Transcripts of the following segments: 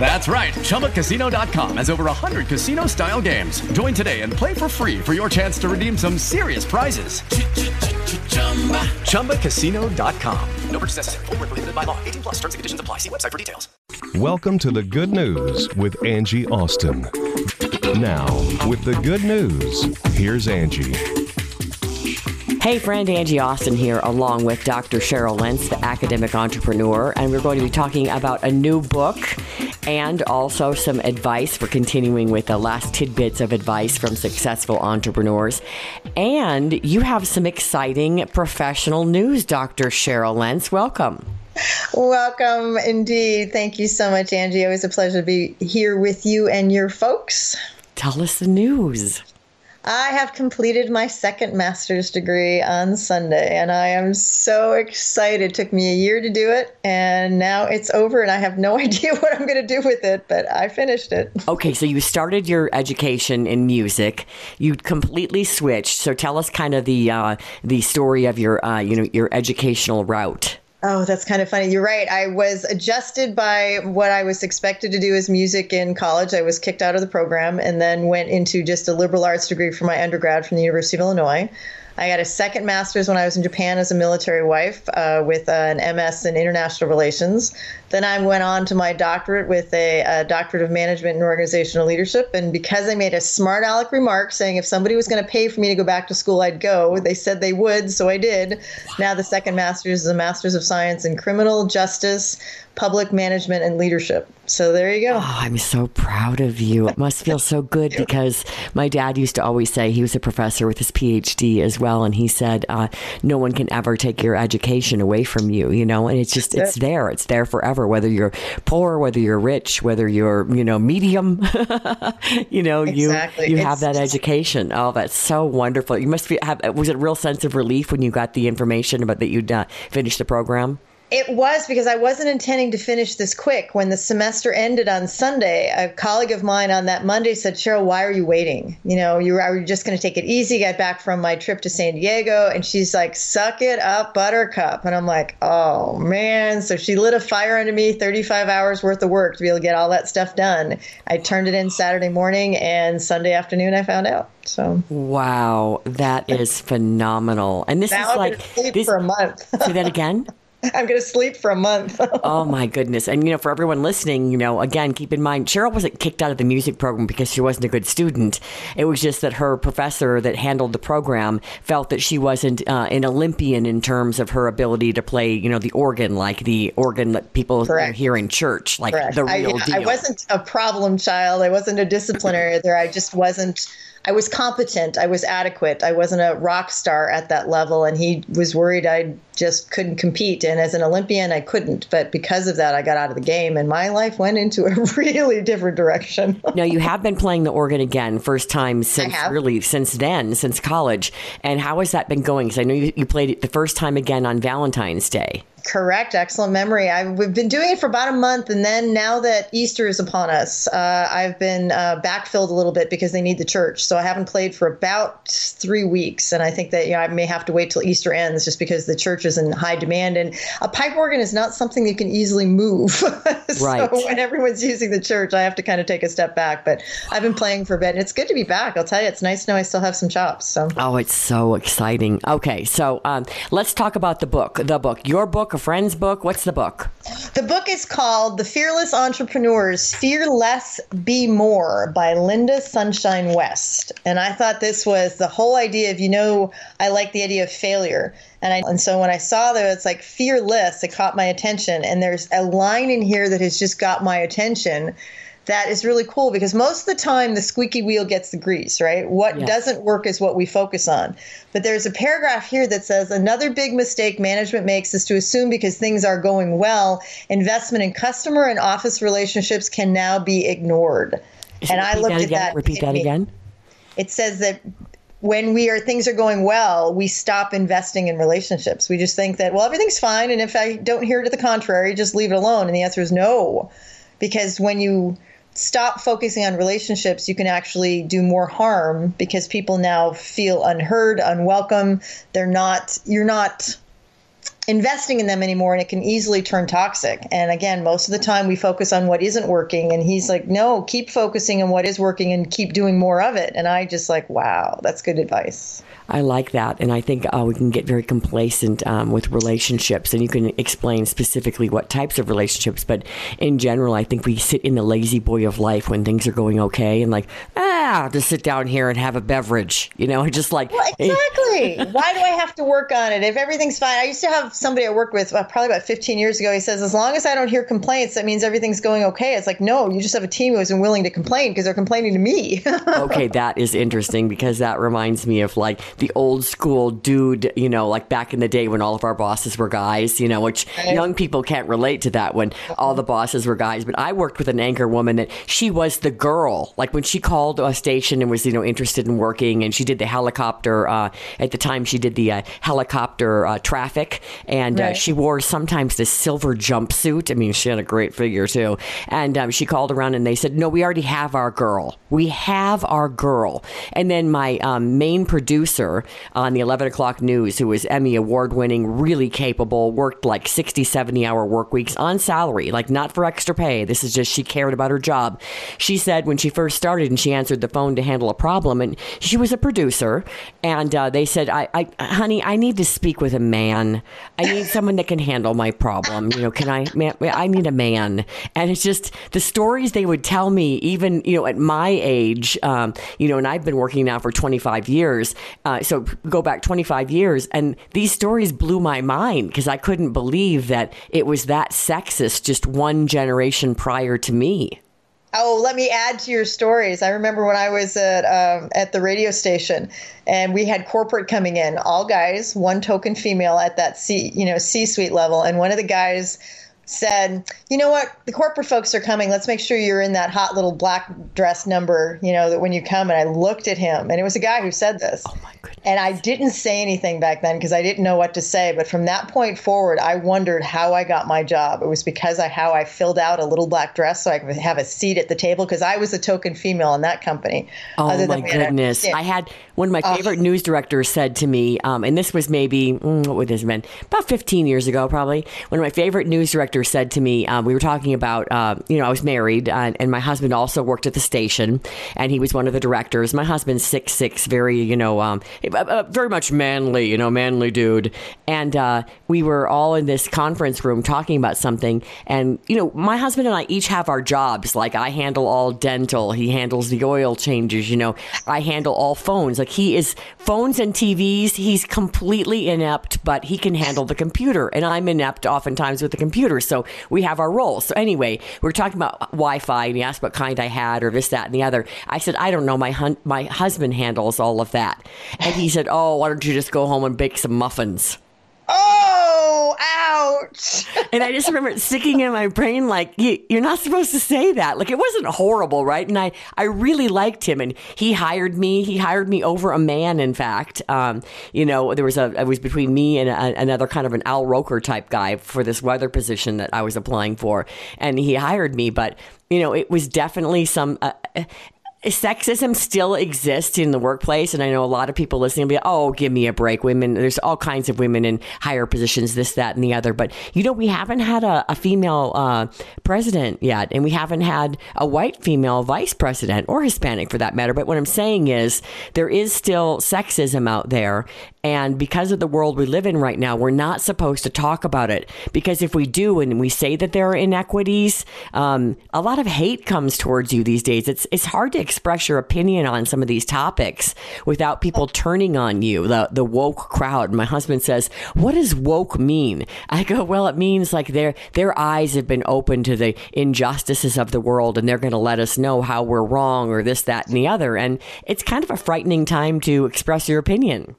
That's right. ChumbaCasino.com has over 100 casino style games. Join today and play for free for your chance to redeem some serious prizes. ChumbaCasino.com. No purchase necessary. Full prohibited by law. 18 plus terms and conditions apply. See website for details. Welcome to the good news with Angie Austin. Now, with the good news, here's Angie. Hey, friend, Angie Austin here, along with Dr. Cheryl Lentz, the academic entrepreneur, and we're going to be talking about a new book and also some advice for continuing with the last tidbits of advice from successful entrepreneurs. And you have some exciting professional news, Dr. Cheryl Lentz. Welcome. Welcome indeed. Thank you so much, Angie. Always a pleasure to be here with you and your folks. Tell us the news. I have completed my second master's degree on Sunday, and I am so excited. It took me a year to do it, and now it's over, and I have no idea what I'm going to do with it, but I finished it. Okay, so you started your education in music. You completely switched. So tell us kind of the uh, the story of your uh, you know your educational route. Oh, that's kind of funny. You're right. I was adjusted by what I was expected to do as music in college. I was kicked out of the program and then went into just a liberal arts degree for my undergrad from the University of Illinois. I got a second master's when I was in Japan as a military wife uh, with uh, an MS in international relations. Then I went on to my doctorate with a, a, doctorate of management and organizational leadership. And because I made a smart aleck remark saying if somebody was going to pay for me to go back to school, I'd go, they said they would, so I did. Now the second master's is a master's of science in criminal justice public management and leadership. So there you go. Oh, I'm so proud of you. It must feel so good because my dad used to always say he was a professor with his PhD as well, and he said uh, no one can ever take your education away from you. You know, and it's just it's there. It's there forever. Whether you're poor, whether you're rich, whether you're you know medium, you know exactly. you you it's, have that education. Oh, that's so wonderful. You must be have. Was it a real sense of relief when you got the information about that you'd uh, finished the program? It was because I wasn't intending to finish this quick. When the semester ended on Sunday, a colleague of mine on that Monday said, Cheryl, why are you waiting? You know, you were, just going to take it easy? Got back from my trip to San Diego. And she's like, suck it up, buttercup. And I'm like, oh, man. So she lit a fire under me, 35 hours worth of work to be able to get all that stuff done. I turned it in Saturday morning, and Sunday afternoon, I found out. So wow, that is phenomenal. And this now is like this, for a month. say that again. I'm going to sleep for a month. oh my goodness. And you know, for everyone listening, you know, again, keep in mind Cheryl wasn't kicked out of the music program because she wasn't a good student. It was just that her professor that handled the program felt that she wasn't uh, an Olympian in terms of her ability to play, you know, the organ like the organ that people hear in church, like Correct. the real I, deal. I wasn't a problem child. I wasn't a disciplinary there. I just wasn't I was competent. I was adequate. I wasn't a rock star at that level, and he was worried I just couldn't compete. And as an Olympian, I couldn't. But because of that, I got out of the game, and my life went into a really different direction. now you have been playing the organ again, first time since really since then, since college. And how has that been going? Because I know you, you played it the first time again on Valentine's Day. Correct. Excellent memory. I've, we've been doing it for about a month, and then now that Easter is upon us, uh, I've been uh, backfilled a little bit because they need the church. So I haven't played for about three weeks, and I think that you know, I may have to wait till Easter ends just because the church is in high demand. And a pipe organ is not something you can easily move. so right. when everyone's using the church, I have to kind of take a step back. But I've been playing for a bit, and it's good to be back. I'll tell you, it's nice to know I still have some chops. So oh, it's so exciting. Okay, so um, let's talk about the book. The book, your book friend's book. What's the book? The book is called The Fearless Entrepreneurs Fear Less, Be More by Linda Sunshine West. And I thought this was the whole idea of, you know, I like the idea of failure. And I, and so when I saw that it's like fearless, it caught my attention. And there's a line in here that has just got my attention that is really cool because most of the time the squeaky wheel gets the grease, right? What doesn't work is what we focus on. But there's a paragraph here that says another big mistake management makes is to assume because things are going well, investment in customer and office relationships can now be ignored. and I looked that at that. Repeat that again. It says that when we are things are going well, we stop investing in relationships. We just think that well everything's fine, and if I don't hear to the contrary, just leave it alone. And the answer is no because when you stop focusing on relationships, you can actually do more harm because people now feel unheard, unwelcome. They're not, you're not investing in them anymore and it can easily turn toxic. And again, most of the time we focus on what isn't working and he's like, "No, keep focusing on what is working and keep doing more of it." And I just like, "Wow, that's good advice." I like that. And I think uh, we can get very complacent um, with relationships. And you can explain specifically what types of relationships. But in general, I think we sit in the lazy boy of life when things are going okay and like, ah, I'll just sit down here and have a beverage, you know, just like. Well, exactly. Why do I have to work on it? If everything's fine. I used to have somebody I worked with uh, probably about 15 years ago. He says, as long as I don't hear complaints, that means everything's going okay. It's like, no, you just have a team who isn't willing to complain because they're complaining to me. okay, that is interesting because that reminds me of like the old school dude, you know, like back in the day when all of our bosses were guys, you know, which right. young people can't relate to that when all the bosses were guys. But I worked with an anchor woman that she was the girl. Like when she called a station and was, you know, interested in working and she did the helicopter, uh, at the time she did the uh, helicopter uh, traffic and uh, right. she wore sometimes this silver jumpsuit. I mean, she had a great figure too. And um, she called around and they said, no, we already have our girl. We have our girl. And then my um, main producer, on the 11 o'clock news who was Emmy award winning, really capable, worked like 60, 70 hour work weeks on salary, like not for extra pay. This is just she cared about her job. She said when she first started and she answered the phone to handle a problem, and she was a producer, and uh, they said, I, I, honey, I need to speak with a man. I need someone that can handle my problem. You know, can I, man, I need a man. And it's just the stories they would tell me, even, you know, at my age, um, you know, and I've been working now for 25 years. Uh, so go back 25 years, and these stories blew my mind because I couldn't believe that it was that sexist just one generation prior to me. Oh, let me add to your stories. I remember when I was at um, at the radio station, and we had corporate coming in, all guys, one token female at that C, you know, C-suite level, and one of the guys said, you know what, the corporate folks are coming. Let's make sure you're in that hot little black dress number, you know, that when you come. And I looked at him, and it was a guy who said this. Oh my goodness. And I didn't say anything back then because I didn't know what to say. But from that point forward, I wondered how I got my job. It was because I how I filled out a little black dress so I could have a seat at the table because I was a token female in that company. Oh my goodness! I had one of my favorite uh, news directors said to me, um, and this was maybe mm, what would this have been about 15 years ago, probably. One of my favorite news directors said to me, um, we were talking about, uh, you know, I was married uh, and my husband also worked at the station and he was one of the directors. My husband's six six, very, you know, um, uh, uh, very much manly, you know, manly dude. And uh, we were all in this conference room talking about something. And, you know, my husband and I each have our jobs. Like I handle all dental, he handles the oil changes, you know, I handle all phones. Like he is phones and TVs, he's completely inept, but he can handle the computer. And I'm inept oftentimes with the computer. So we have our roles. So anyway, we are talking about Wi-Fi, and he asked what kind I had, or this, that, and the other. I said, I don't know. My hun- my husband handles all of that, and he said, Oh, why don't you just go home and bake some muffins? Oh, and I just remember it sticking in my brain, like, you're not supposed to say that. Like, it wasn't horrible, right? And I, I really liked him. And he hired me. He hired me over a man, in fact. Um, you know, there was a, it was between me and a, another kind of an Al Roker type guy for this weather position that I was applying for. And he hired me. But, you know, it was definitely some. Uh, sexism still exists in the workplace and i know a lot of people listening will be oh give me a break women there's all kinds of women in higher positions this that and the other but you know we haven't had a, a female uh, president yet and we haven't had a white female vice president or hispanic for that matter but what i'm saying is there is still sexism out there and because of the world we live in right now, we're not supposed to talk about it. Because if we do and we say that there are inequities, um, a lot of hate comes towards you these days. It's, it's hard to express your opinion on some of these topics without people turning on you, the, the woke crowd. My husband says, What does woke mean? I go, Well, it means like their, their eyes have been open to the injustices of the world and they're going to let us know how we're wrong or this, that, and the other. And it's kind of a frightening time to express your opinion.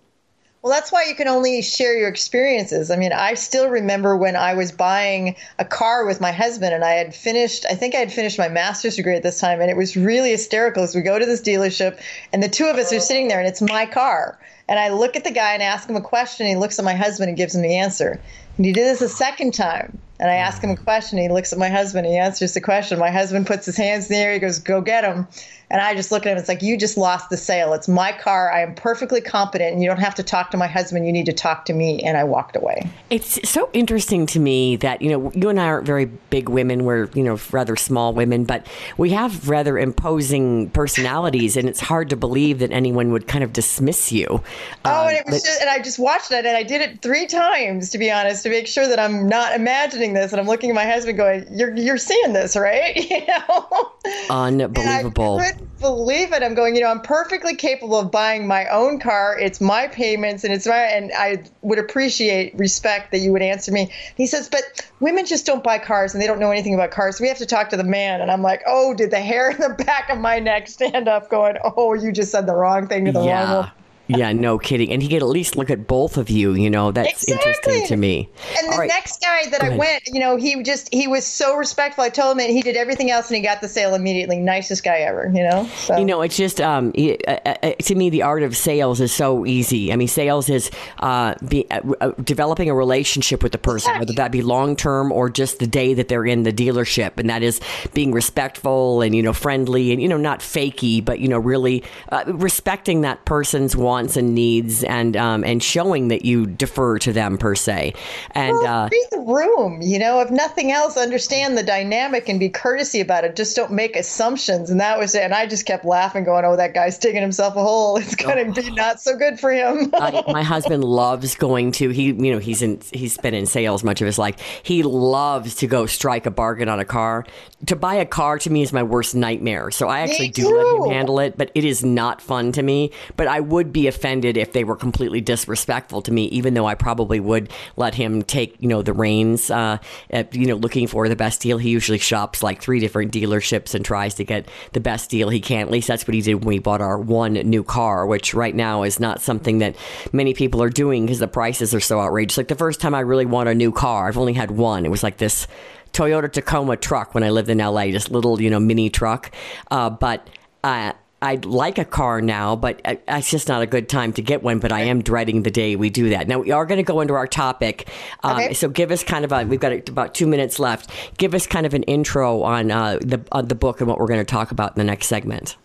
Well, that's why you can only share your experiences. I mean, I still remember when I was buying a car with my husband and I had finished, I think I had finished my master's degree at this time, and it was really hysterical as we go to this dealership and the two of us are sitting there and it's my car. And I look at the guy and ask him a question, and he looks at my husband and gives him the answer. And he did this a second time. And I ask him a question. He looks at my husband. He answers the question. My husband puts his hands in the air. He goes, "Go get him." And I just look at him. It's like you just lost the sale. It's my car. I am perfectly competent, and you don't have to talk to my husband. You need to talk to me. And I walked away. It's so interesting to me that you know you and I aren't very big women. We're you know rather small women, but we have rather imposing personalities, and it's hard to believe that anyone would kind of dismiss you. Oh, and um, it was just, and I just watched it, and I did it three times to be honest, to make sure that I'm not imagining this. And I'm looking at my husband, going, "You're you're seeing this, right?" You know, unbelievable believe it. I'm going, you know, I'm perfectly capable of buying my own car. It's my payments and it's my, and I would appreciate respect that you would answer me. he says, but women just don't buy cars and they don't know anything about cars. So we have to talk to the man. And I'm like, oh, did the hair in the back of my neck stand up going, oh, you just said the wrong thing to the yeah. wrong woman? Yeah, no kidding. And he could at least look at both of you. You know, that's exactly. interesting to me. And the right. next guy that I went, you know, he just he was so respectful. I told him, and he did everything else, and he got the sale immediately. Nicest guy ever. You know. So. You know, it's just um, uh, uh, to me, the art of sales is so easy. I mean, sales is uh, be, uh, uh developing a relationship with the person, exactly. whether that be long term or just the day that they're in the dealership, and that is being respectful and you know friendly and you know not fakey, but you know really uh, respecting that person's wants and needs and um, and showing that you defer to them per se. And well, uh, read the room, you know, if nothing else, understand the dynamic and be courtesy about it. Just don't make assumptions. And that was it. And I just kept laughing, going, "Oh, that guy's digging himself a hole. It's going to oh. be not so good for him." uh, my husband loves going to he, you know, he's in he's been in sales much of his life. He loves to go strike a bargain on a car. To buy a car to me is my worst nightmare. So I actually do let him handle it, but it is not fun to me. But I would be offended if they were completely disrespectful to me, even though I probably would let him take, you know, the reins. Uh, at, you know, looking for the best deal. He usually shops like three different dealerships and tries to get the best deal he can. At least that's what he did when we bought our one new car, which right now is not something that many people are doing because the prices are so outrageous. Like the first time I really want a new car, I've only had one. It was like this Toyota Tacoma truck when I lived in LA, just little, you know, mini truck. Uh, but uh, I'd like a car now, but it's just not a good time to get one. But I am dreading the day we do that. Now we are going to go into our topic. Um, okay. So give us kind of a. We've got about two minutes left. Give us kind of an intro on uh, the on the book and what we're going to talk about in the next segment.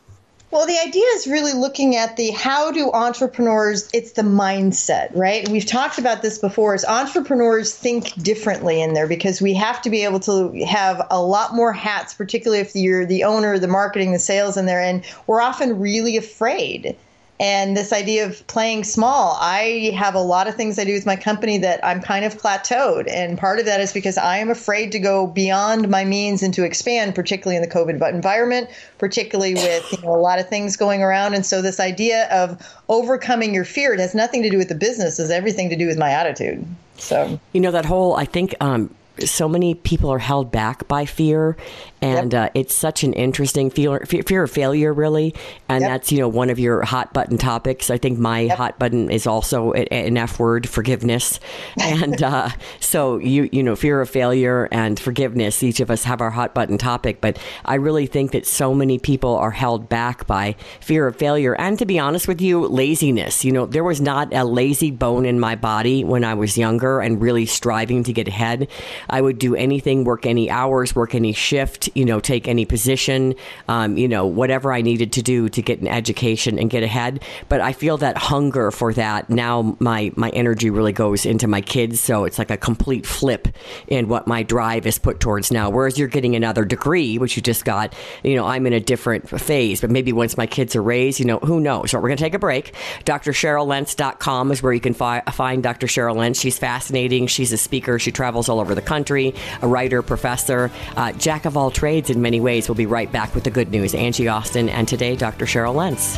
Well, the idea is really looking at the how do entrepreneurs, it's the mindset, right? We've talked about this before is entrepreneurs think differently in there because we have to be able to have a lot more hats, particularly if you're the owner, the marketing, the sales in there. And we're often really afraid and this idea of playing small i have a lot of things i do with my company that i'm kind of plateaued. And part of that is because i am afraid to go beyond my means and to expand particularly in the covid environment particularly with you know, a lot of things going around. And so this idea of overcoming your fear it has nothing to do with the business it has everything to do with my attitude. So you know that whole i think um, so many people are held back by fear and yep. uh, it's such an interesting fear, fear of failure, really. And yep. that's you know one of your hot button topics. I think my yep. hot button is also an F word, forgiveness. And uh, so you you know fear of failure and forgiveness. Each of us have our hot button topic, but I really think that so many people are held back by fear of failure. And to be honest with you, laziness. You know, there was not a lazy bone in my body when I was younger and really striving to get ahead. I would do anything, work any hours, work any shift you know, take any position, um, you know, whatever I needed to do to get an education and get ahead. But I feel that hunger for that now. My my energy really goes into my kids, so it's like a complete flip in what my drive is put towards now. Whereas you're getting another degree, which you just got, you know, I'm in a different phase. But maybe once my kids are raised, you know, who knows? So we're going to take a break. DrCherylLentz.com is where you can fi- find Dr. Cheryl Lentz. She's fascinating. She's a speaker. She travels all over the country, a writer, professor, uh, jack of all trades trades in many ways. We'll be right back with the good news. Angie Austin, and today, Dr. Cheryl Lentz.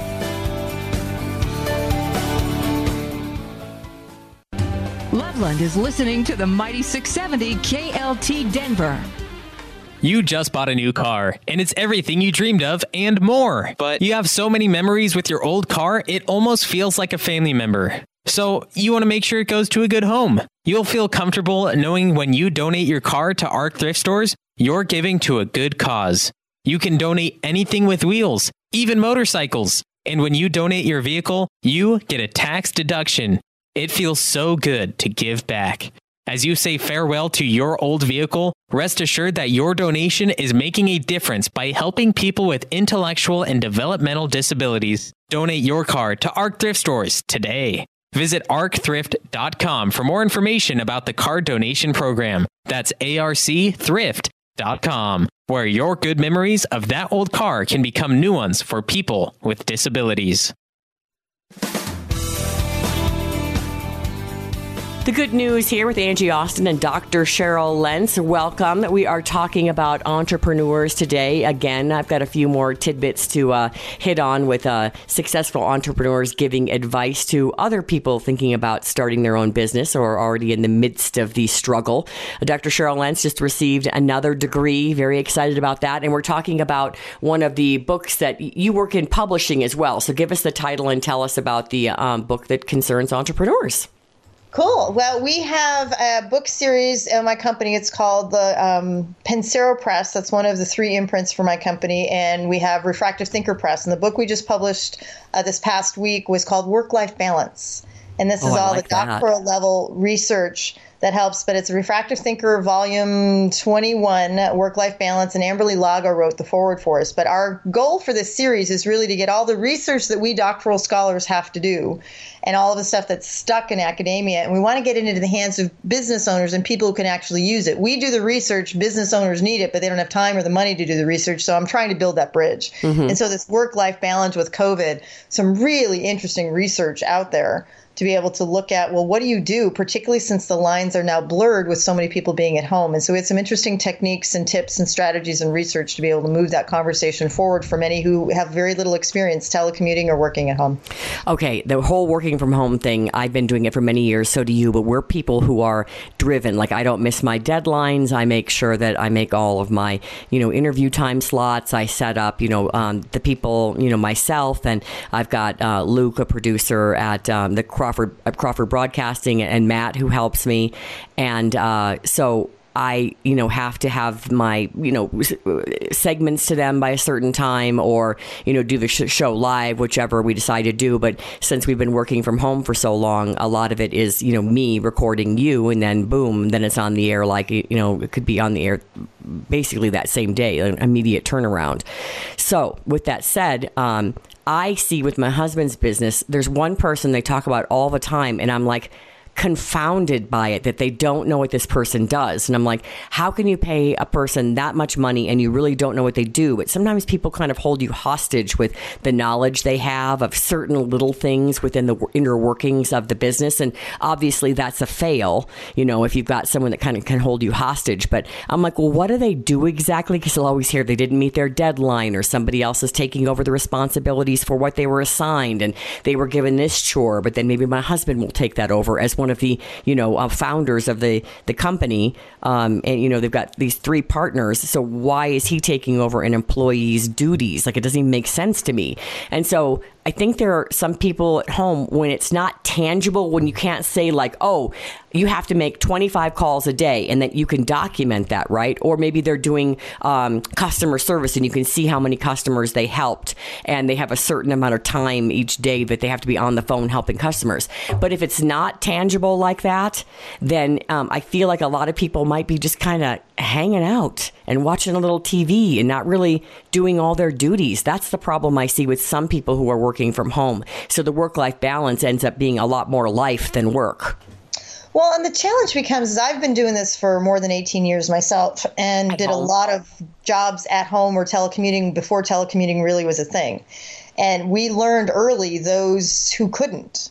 Loveland is listening to the Mighty 670 KLT Denver. You just bought a new car, and it's everything you dreamed of and more. But you have so many memories with your old car, it almost feels like a family member. So you want to make sure it goes to a good home. You'll feel comfortable knowing when you donate your car to ARC thrift stores, you're giving to a good cause. You can donate anything with wheels, even motorcycles. And when you donate your vehicle, you get a tax deduction. It feels so good to give back. As you say farewell to your old vehicle, rest assured that your donation is making a difference by helping people with intellectual and developmental disabilities. Donate your car to ARC Thrift Stores today. Visit arcthrift.com for more information about the car donation program. That's arcthrift.com, where your good memories of that old car can become new ones for people with disabilities. The good news here with Angie Austin and Dr. Cheryl Lentz. Welcome. We are talking about entrepreneurs today. Again, I've got a few more tidbits to uh, hit on with uh, successful entrepreneurs giving advice to other people thinking about starting their own business or already in the midst of the struggle. Dr. Cheryl Lentz just received another degree. Very excited about that. And we're talking about one of the books that you work in publishing as well. So give us the title and tell us about the um, book that concerns entrepreneurs. Cool. Well, we have a book series in my company. It's called the um, Pensiero Press. That's one of the three imprints for my company. And we have Refractive Thinker Press. And the book we just published uh, this past week was called Work Life Balance. And this Oh, is all like the that. doctoral level research that helps. But it's Refractive Thinker Volume 21, Work Life Balance. And Amberly Lago wrote the forward for us. But our goal for this series is really to get all the research that we doctoral scholars have to do and all of the stuff that's stuck in academia. And we want to get it into the hands of business owners and people who can actually use it. We do the research, business owners need it, but they don't have time or the money to do the research. So I'm trying to build that bridge. Mm-hmm. And so this work life balance with COVID, some really interesting research out there to be able to look at, well, what do you do, particularly since the lines are now blurred with so many people being at home. And so we had some interesting techniques and tips and strategies and research to be able to move that conversation forward for many who have very little experience telecommuting or working at home. Okay, the whole working from home thing, I've been doing it for many years, so do you, but we're people who are driven. Like I don't miss my deadlines. I make sure that I make all of my, you know, interview time slots. I set up, you know, um, the people, you know, myself and I've got uh, Luke, a producer at um, the Crawford at Crawford Broadcasting and Matt who helps me. And uh, so I, you know, have to have my, you know, segments to them by a certain time or, you know, do the sh- show live, whichever we decide to do. But since we've been working from home for so long, a lot of it is, you know, me recording you and then boom, then it's on the air like, you know, it could be on the air basically that same day, an immediate turnaround. So, with that said, um, I see with my husband's business, there's one person they talk about all the time, and I'm like, confounded by it that they don't know what this person does. And I'm like, how can you pay a person that much money and you really don't know what they do? But sometimes people kind of hold you hostage with the knowledge they have of certain little things within the inner workings of the business. And obviously that's a fail, you know, if you've got someone that kind of can hold you hostage. But I'm like, well, what do they do exactly? Because I'll always hear they didn't meet their deadline or somebody else is taking over the responsibilities for what they were assigned and they were given this chore, but then maybe my husband will take that over as one of the, you know, uh, founders of the, the company. Um, and, you know, they've got these three partners. So why is he taking over an employee's duties? Like, it doesn't even make sense to me. And so I think there are some people at home when it's not tangible, when you can't say, like, oh, you have to make 25 calls a day and that you can document that, right? Or maybe they're doing um, customer service and you can see how many customers they helped and they have a certain amount of time each day that they have to be on the phone helping customers. But if it's not tangible like that, then um, I feel like a lot of people might be just kind of hanging out and watching a little TV and not really doing all their duties. That's the problem I see with some people who are working from home. So the work life balance ends up being a lot more life than work. Well, and the challenge becomes is I've been doing this for more than 18 years myself and did a lot of jobs at home or telecommuting before telecommuting really was a thing. And we learned early those who couldn't.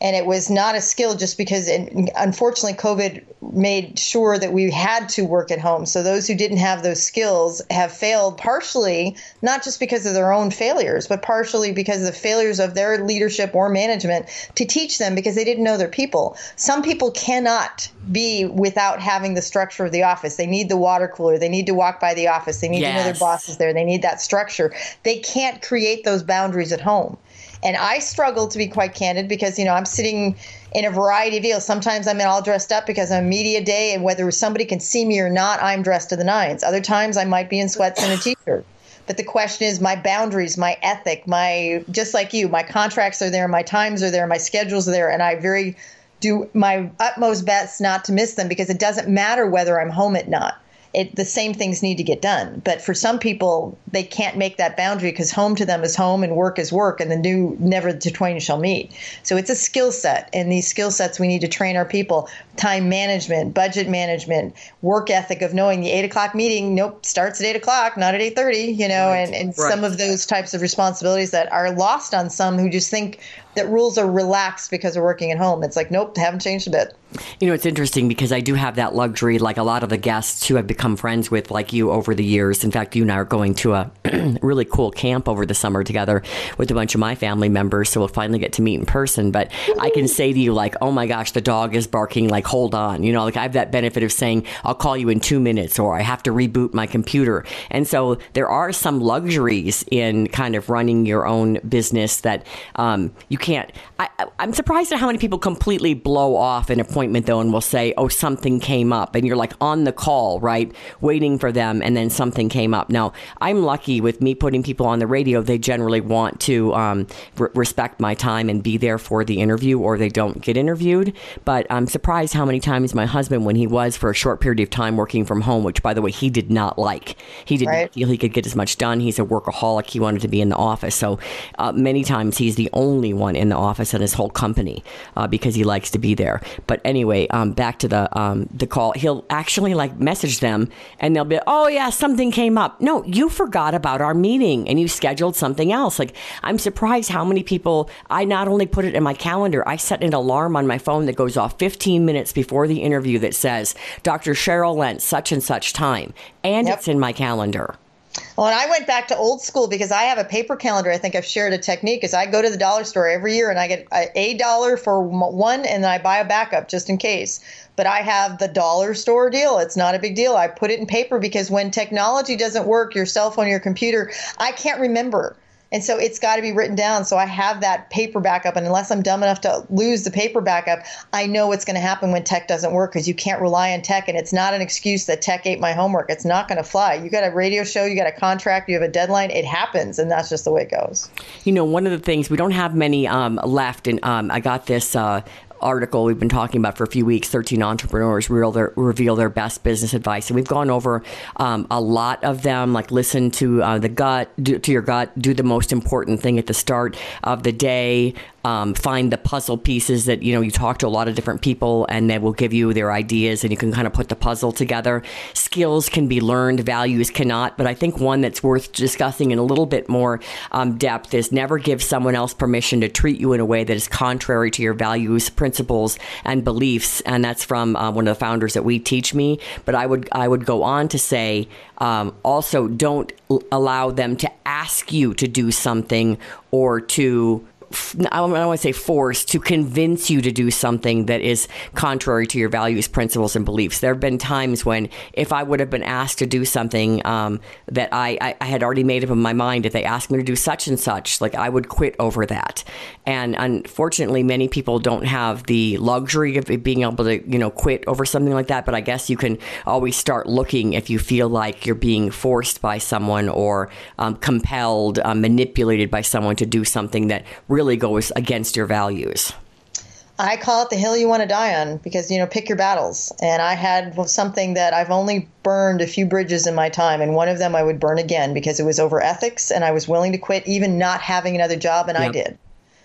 And it was not a skill just because, and unfortunately, COVID made sure that we had to work at home. So those who didn't have those skills have failed partially, not just because of their own failures, but partially because of the failures of their leadership or management to teach them because they didn't know their people. Some people cannot be without having the structure of the office. They need the water cooler. They need to walk by the office. They need to know their Yes. boss is there. They need that structure. They can't create those boundaries at home. And I struggle to be quite candid because, you know, I'm sitting in a variety of deals. Sometimes I'm in all dressed up because I'm media day, and whether somebody can see me or not, I'm dressed to the nines. Other times I might be in sweats and a t shirt. But the question is my boundaries, my ethic, my, just like you, my contracts are there, my times are there, my schedules are there, and I very do my utmost best not to miss them because it doesn't matter whether I'm home at not it, the same things need to get done. But for some people, they can't make that boundary because home to them is home and work is work, and the new never the twain shall meet. So it's a skill set, and these skill sets we need to train our people: time management, budget management, work ethic of knowing the eight o'clock meeting. Nope, starts at eight o'clock, not at eight thirty. You know, right. and and right. some of those types of responsibilities that are lost on some who just think that rules are relaxed because they're working at home. It's like, nope, haven't changed a bit. You know, it's interesting because I do have that luxury, like a lot of the guests who I've become friends with, like you, over the years. In fact, you and I are going to a really cool camp over the summer together with a bunch of my family members. So we'll finally get to meet in person. But I can say to you, like, oh my gosh, the dog is barking. Like, hold on. You know, like I have that benefit of saying, I'll call you in two minutes or I have to reboot my computer. And so there are some luxuries in kind of running your own business that um, you can't. I, I'm surprised at how many people completely blow off an appointment though and will say, "Oh, something came up," and you're like on the call, right, waiting for them, and then something came up. Now, I'm lucky with me putting people on the radio; they generally want to um, re- respect my time and be there for the interview, or they don't get interviewed. But I'm surprised how many times my husband, when he was for a short period of time working from home, which by the way he did not like, he did right. feel he could get as much done. He's a workaholic; he wanted to be in the office, so uh, many times he's the only one in the office and his whole company uh, because he likes to be there. But anyway, um, back to the um, the call. He'll actually like message them, and they'll be, "Oh yeah, something came up." No, you forgot about our meeting, and you scheduled something else. Like I'm surprised how many people. I not only put it in my calendar, I set an alarm on my phone that goes off 15 minutes before the interview that says, "Dr. Cheryl Lentz such and such time," and yep. it's in my calendar. Well, and I went back to old school because I have a paper calendar. I think I've shared a technique is I go to the dollar store every year and I get a dollar for one and then I buy a backup just in case. But I have the dollar store deal. It's not a big deal. I put it in paper because when technology doesn't work, your cell phone, your computer, I can't remember. And so it's got to be written down. So I have that paper backup. And unless I'm dumb enough to lose the paper backup, I know what's going to happen when tech doesn't work because you can't rely on tech. And it's not an excuse that tech ate my homework. It's not going to fly. You got a radio show, you got a contract, you have a deadline. It happens. And that's just the way it goes. You know, one of the things we don't have many um, left. And um, I got this uh, article we've been talking about for a few weeks 13 entrepreneurs reveal their, reveal their best business advice. And we've gone over um, a lot of them like listen to uh, the gut do, to your gut do the most important thing at the start of the day um, find the puzzle pieces that you know you talk to a lot of different people and they will give you their ideas and you can kind of put the puzzle together. Skills can be learned values cannot but i think one that's worth discussing in a little bit more um, depth is never give someone else permission to treat you in a way that is contrary to your values principles and beliefs. And that's from uh, one of the founders that we teach me. But i would i would go on to say um, also don't allow them to ask you to do something or to I don't want to say force to convince you to do something that is contrary to your values, principles, and beliefs. There have been times when, if I would have been asked to do something um, that I, I, I, had already made up in my mind, if they asked me to do such and such, like I would quit over that. And unfortunately, many people don't have the luxury of being able to, you know, quit over something like that. But I guess you can always start looking if you feel like you're being forced by someone or um, compelled, um, manipulated by someone to do something that really really goes against your values? I call it the hill you want to die on because, you know, pick your battles. And I had something that I've only burned a few bridges in my time. And one of them I would burn again because it was over ethics and I was willing to quit even not having another job. And yep. I did.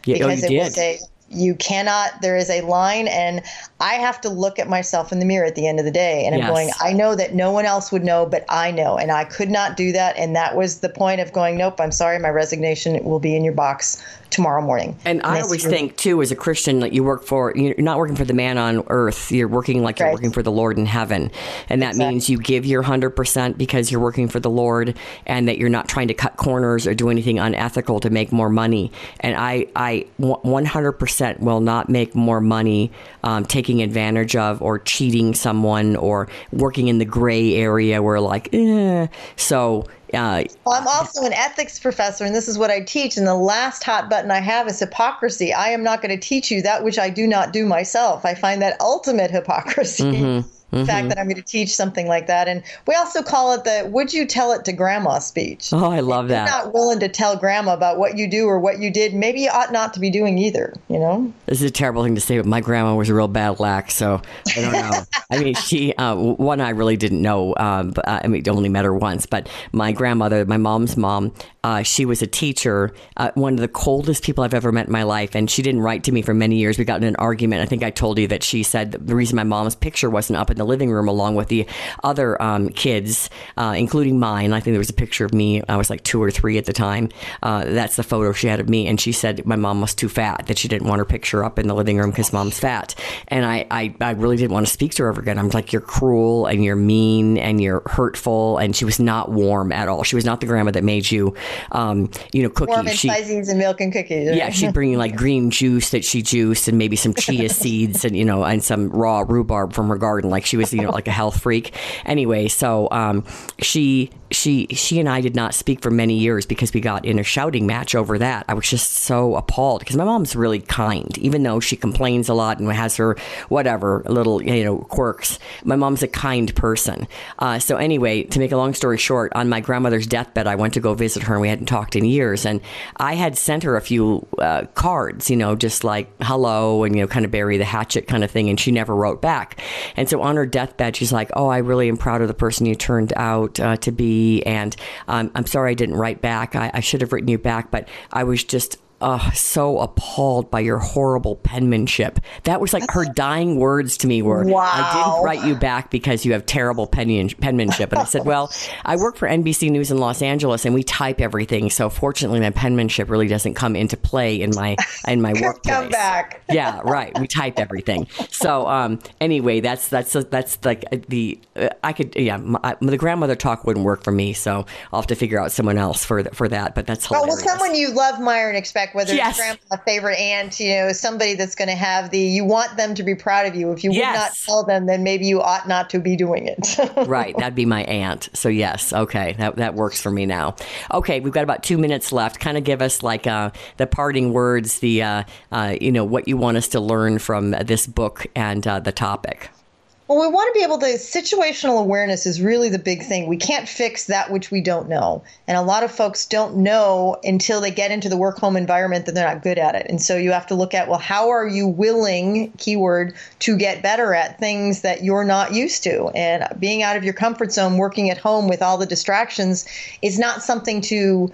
Yeah, oh, because oh, it did. was a you cannot there is a line and i have to look at myself in the mirror at the end of the day and i'm yes. going i know that no one else would know but i know and i could not do that and that was the point of going nope i'm sorry my resignation will be in your box tomorrow morning and, i always think too as a christian that you work for you're not working for the man on earth you're working like you're working for the lord in heaven and that exactly. means you give your 100% because you're working for the lord and that you're not trying to cut corners or do anything unethical to make more money and i i 100% will not make more money um, taking advantage of or cheating someone or working in the gray area where like, eh. so. Uh, well, I'm also an ethics professor, and this is what I teach. And the last hot button I have is hypocrisy. I am not going to teach you that which I do not do myself. I find that ultimate hypocrisy. Mm-hmm the fact that I'm going to teach something like that. And we also call it the "Would you tell it to grandma?" speech. Oh, I love If that. You're not willing to tell grandma about what you do or what you did. Maybe you ought not to be doing either. You know. This is a terrible thing to say, but my grandma was a real bad lack, so I don't know. I mean, she uh, one I really didn't know. Um, but, uh, I mean, only met her once, but my grandmother, my mom's mom, uh, she was a teacher, uh, one of the coldest people I've ever met in my life, and she didn't write to me for many years. We got in an argument. I think I told you that she said the reason my mom's picture wasn't up in the living room along with the other um, kids, uh, including mine. I think there was a picture of me. I was like two or three at the time. Uh, that's the photo she had of me, and she said my mom was too fat that she didn't want her picture up in the living room because mom's fat. And I, I, I really didn't want to speak to her ever again. I'm like, you're cruel and you're mean and you're hurtful. And she was not warm at all. She was not the grandma that made you, um, you know, cookies. Warm and She- and milk and cookies. yeah, she'd bring like green juice that she juiced and maybe some chia seeds and, you know, and some raw rhubarb from her garden. Like she was, you know, like a health freak. Anyway, so um, she she she and I did not speak for many years because we got in a shouting match over that. I was just so appalled because my mom's really kind, even though she complains a lot and has her whatever little you know quirks. My mom's a kind person. Uh, so anyway, to make a long story short, on my grandmother's deathbed, I went to go visit her we hadn't talked in years, and I had sent her a few uh, cards, you know, just like hello and you know, kind of bury the hatchet kind of thing, and she never wrote back. And so on her deathbed, she's like, "Oh, I really am proud of the person you turned out uh, to be, and um, I'm sorry I didn't write back. I, I should have written you back, but I was just." Uh, so appalled by your horrible penmanship. That was like her dying words to me were, I didn't write you back because you have terrible pen- penmanship. And I said, Well, I work for NBC News in Los Angeles and we type everything. So fortunately, my penmanship really doesn't come into play in my in my workplace. Come back. yeah, right. We type everything. So um, anyway, that's that's that's like the uh, I could yeah. My, the grandmother talk wouldn't work for me, so I'll have to figure out someone else for for that. But that's Oh, hilarious. well, someone you love, admire, and expect, whether Yes. it's grandma, favorite aunt, you know, somebody that's going to have the, you want them to be proud of you. If you would not tell them, then maybe you ought not to be doing it. right, that'd be my aunt. So yes, okay, that that works for me now. Okay, we've got about two minutes left. Kind of give us like uh, the parting words, the uh, uh, you know what you want us to learn from this book and uh, the topic. Well, we want to be able to, situational awareness is really the big thing. We can't fix that which we don't know. And a lot of folks don't know until they get into the work home environment that they're not good at it. And so you have to look at, well, how are you willing, keyword, to get better at things that you're not used to? And being out of your comfort zone, working at home with all the distractions is not something to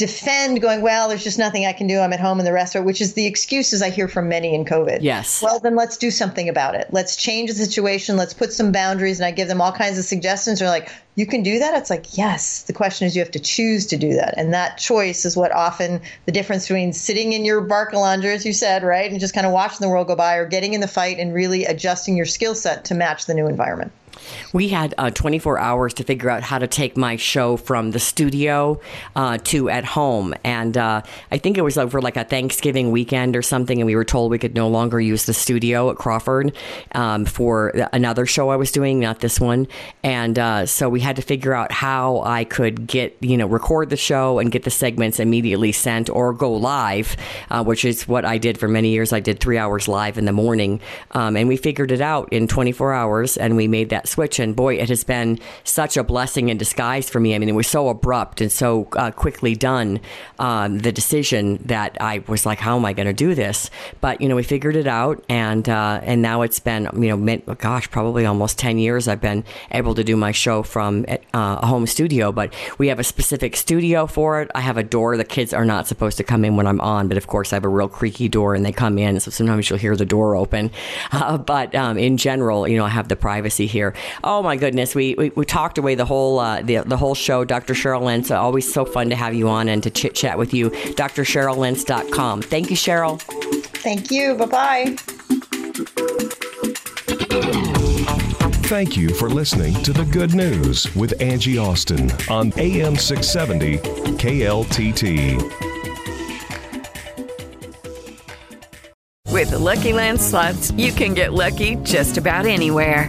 defend going, well, there's just nothing I can do. I'm at home in the restaurant, which is the excuses I hear from many in COVID. Yes. Well, then let's do something about it. Let's change the situation. Let's put some boundaries. And I give them all kinds of suggestions. They're like, you can do that? It's like, yes. The question is, you have to choose to do that. And that choice is what often the difference between sitting in your Barcalounger, as you said, right, and just kind of watching the world go by, or getting in the fight and really adjusting your skill set to match the new environment. We had uh, 24 hours to figure out how to take my show from the studio uh, to at home. And uh, I think it was over like a Thanksgiving weekend or something. And we were told we could no longer use the studio at Crawford um, for another show I was doing, not this one. And uh, so we had to figure out how I could get, you know, record the show and get the segments immediately sent or go live, uh, which is what I did for many years. I did three hours live in the morning. Um, and we figured it out in 24 hours and we made that switch. And boy, it has been such a blessing in disguise for me. I mean, it was so abrupt and so uh, quickly done, um, the decision that I was like, how am I going to do this? But, you know, we figured it out. And, uh, and now it's been, you know, gosh, probably almost 10 years I've been able to do my show from uh, a home studio. But we have a specific studio for it. I have a door. The kids are not supposed to come in when I'm on. But of course, I have a real creaky door and they come in. So sometimes you'll hear the door open. Uh, but um, in general, you know, I have the privacy here. Oh my goodness, we we, we talked away the whole uh, the the whole show, Dr. Cheryl Lentz. Always so fun to have you on and to chit chat with you. DrCherylLentz.com. Thank you, Cheryl. Thank you. Bye bye. Thank you for listening to The Good News with Angie Austin on AM 670 KLTT. With the Lucky Land slots, you can get lucky just about anywhere.